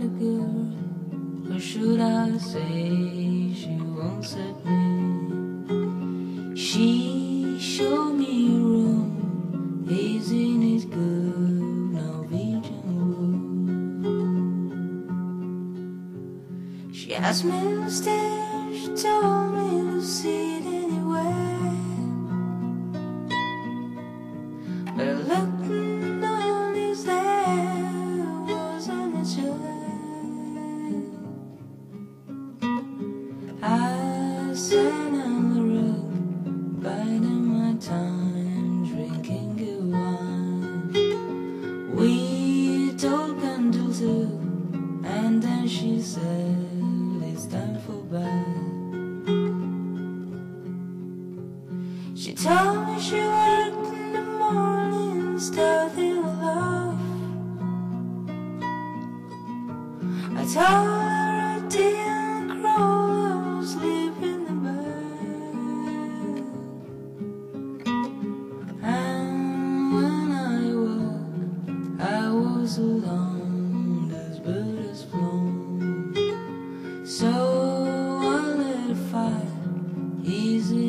trying to or should I say she won't set me? She showed me a Isn't it good, now Norwegian wood. She asked me to stay, she told me. too. And then she said, It's time for bed. She told me she worked in the morning, started love. I told her I didn't grow up, sleep in the bed. And when I woke, I was alone. easy.